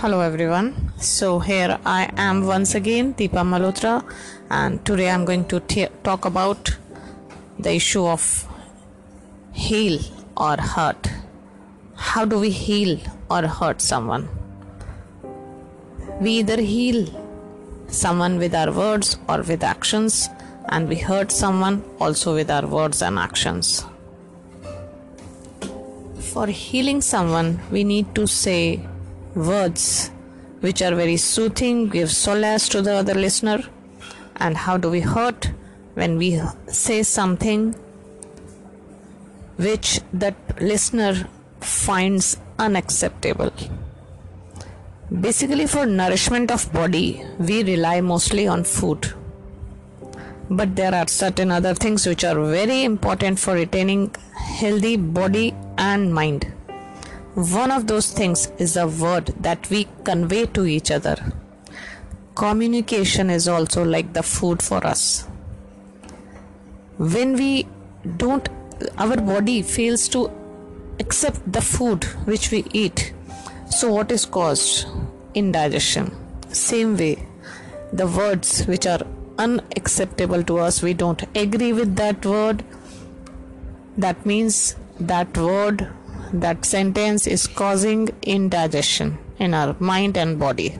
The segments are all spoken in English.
Hello everyone. So here I am once again Deepa Malhotra and today I'm going to t- talk about the issue of heal or hurt. How do we heal or hurt someone? We either heal someone with our words or with actions and we hurt someone also with our words and actions. For healing someone we need to say words which are very soothing, give solace to the other listener. And how do we hurt? When we say something which that listener finds unacceptable. Basically, for nourishment of body, we rely mostly on food. But there are certain other things which are very important for retaining healthy body and mind. One of those things is a word that we convey to each other. Communication is also like the food for us. When we don't, our body fails to accept the food which we eat. So, what is caused? Indigestion. Same way, the words which are unacceptable to us, we don't agree with that word. That means that word that sentence is causing indigestion in our mind and body.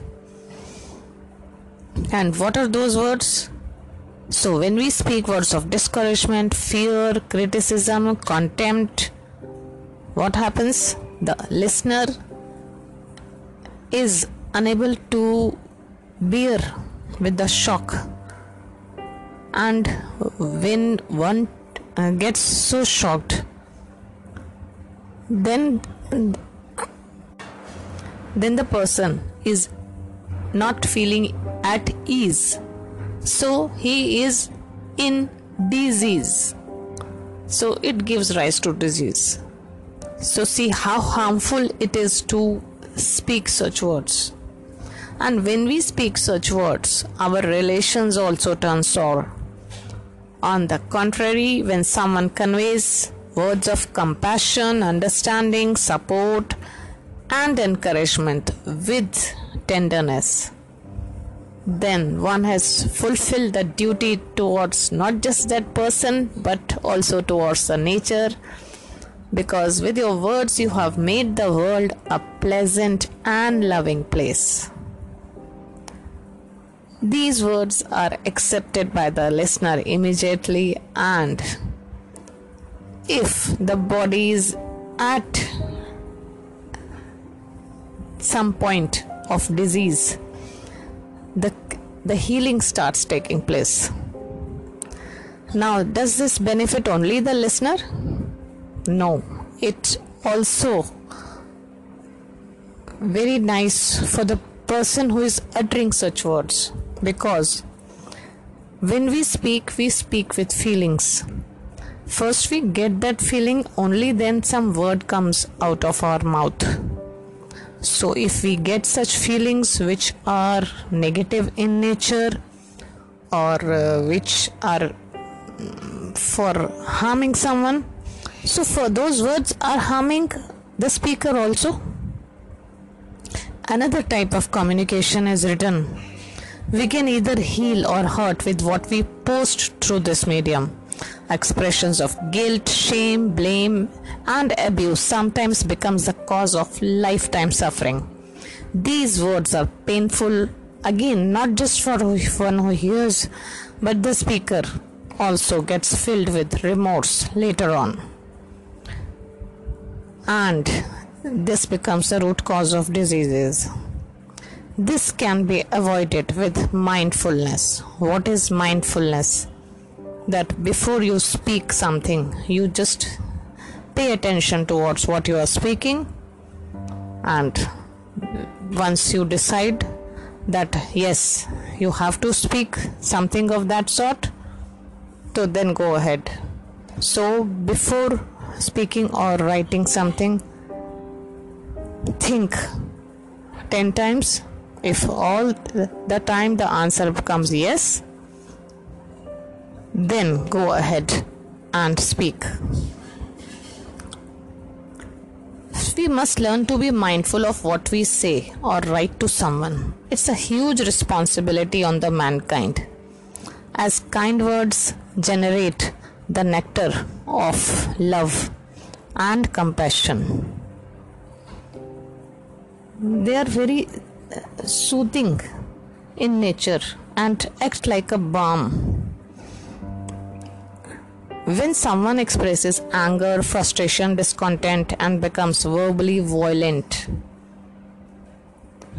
And what are those words? So, when we speak words of discouragement, fear, criticism, contempt, what happens? The listener is unable to bear with the shock. And when one uh, gets so shocked, then then the person is not feeling at ease. So he is in disease. So it gives rise to disease. So see how harmful it is to speak such words. And when we speak such words our relations also turn sour on the contrary when someone conveys words of compassion, understanding, support, and encouragement with tenderness. Then one has fulfilled the duty towards not just that person but also towards the nature because with your words you have made the world a pleasant and loving place. These words are accepted by the listener immediately and if the body is at some point of disease the the healing starts taking place. Now does this benefit only the listener? No. It also very nice for the person who is uttering such words because when we speak we speak with feelings First, we get that feeling, only then some word comes out of our mouth. So, if we get such feelings which are negative in nature or uh, which are mm, for harming someone, so for those words are harming the speaker also. Another type of communication is written. We can either heal or hurt with what we post through this medium. Expressions of guilt shame blame and abuse sometimes becomes the cause of lifetime suffering. These words are painful again not just for one who hears but the speaker also gets filled with remorse later on. And this becomes the root cause of diseases this can be avoided with mindfulness what is mindfulness that before you speak something, you just pay attention towards what you are speaking, and once you decide that yes, you have to speak something of that sort, so then go ahead. So, before speaking or writing something, think 10 times. If all the time the answer becomes yes, then go ahead and speak. we must learn to be mindful of what we say or write to someone. It's a huge responsibility on the mankind, as kind words generate the nectar of love and compassion. They are very soothing in nature and act like a balm. When someone expresses anger, frustration, discontent, and becomes verbally violent,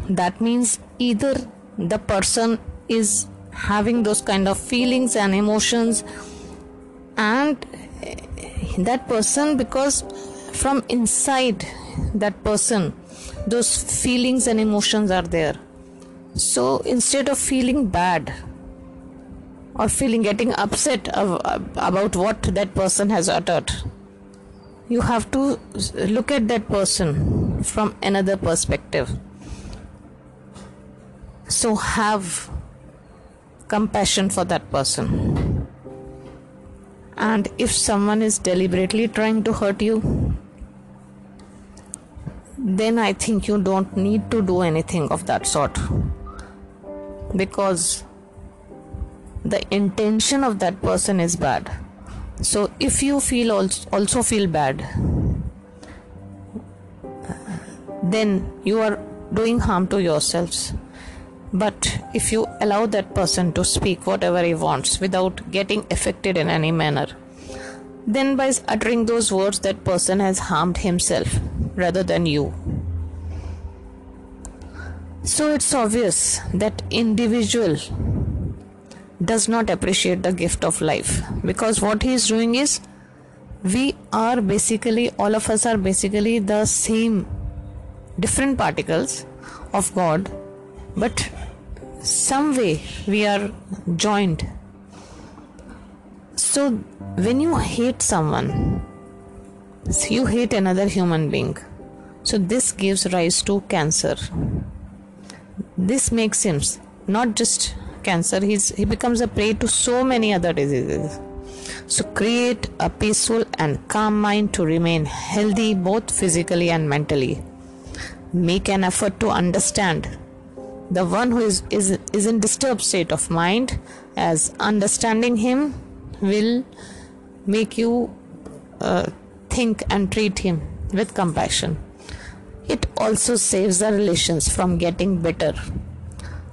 that means either the person is having those kind of feelings and emotions, and that person, because from inside that person, those feelings and emotions are there. So instead of feeling bad, or feeling getting upset about what that person has uttered you have to look at that person from another perspective so have compassion for that person and if someone is deliberately trying to hurt you then i think you don't need to do anything of that sort. Because the intention of that person is bad. So if you feel also feel bad then you are doing harm to yourselves. But if you allow that person to speak whatever he wants without getting affected in any manner then by uttering those words that person has harmed himself rather than you. So it's obvious that individual does not appreciate the gift of life because what he is doing is we are basically all of us are basically the same different particles of god but some way we are joined. So when you hate someone you hate another human being so this gives rise to cancer. This makes him not just cancer he's, he becomes a prey to so many other diseases. So create a peaceful and calm mind to remain healthy both physically and mentally. Make an effort to understand. The one who is, is, is in disturbed state of mind as understanding him will make you uh, think and treat him with compassion it also saves the relations from getting bitter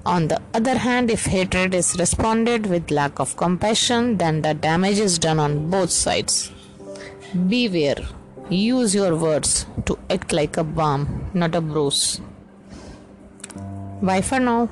on the other hand, if hatred is responded with lack of compassion, then the damage is done on both sides. Beware, use your words to act like a balm, not a bruise. Bye for now.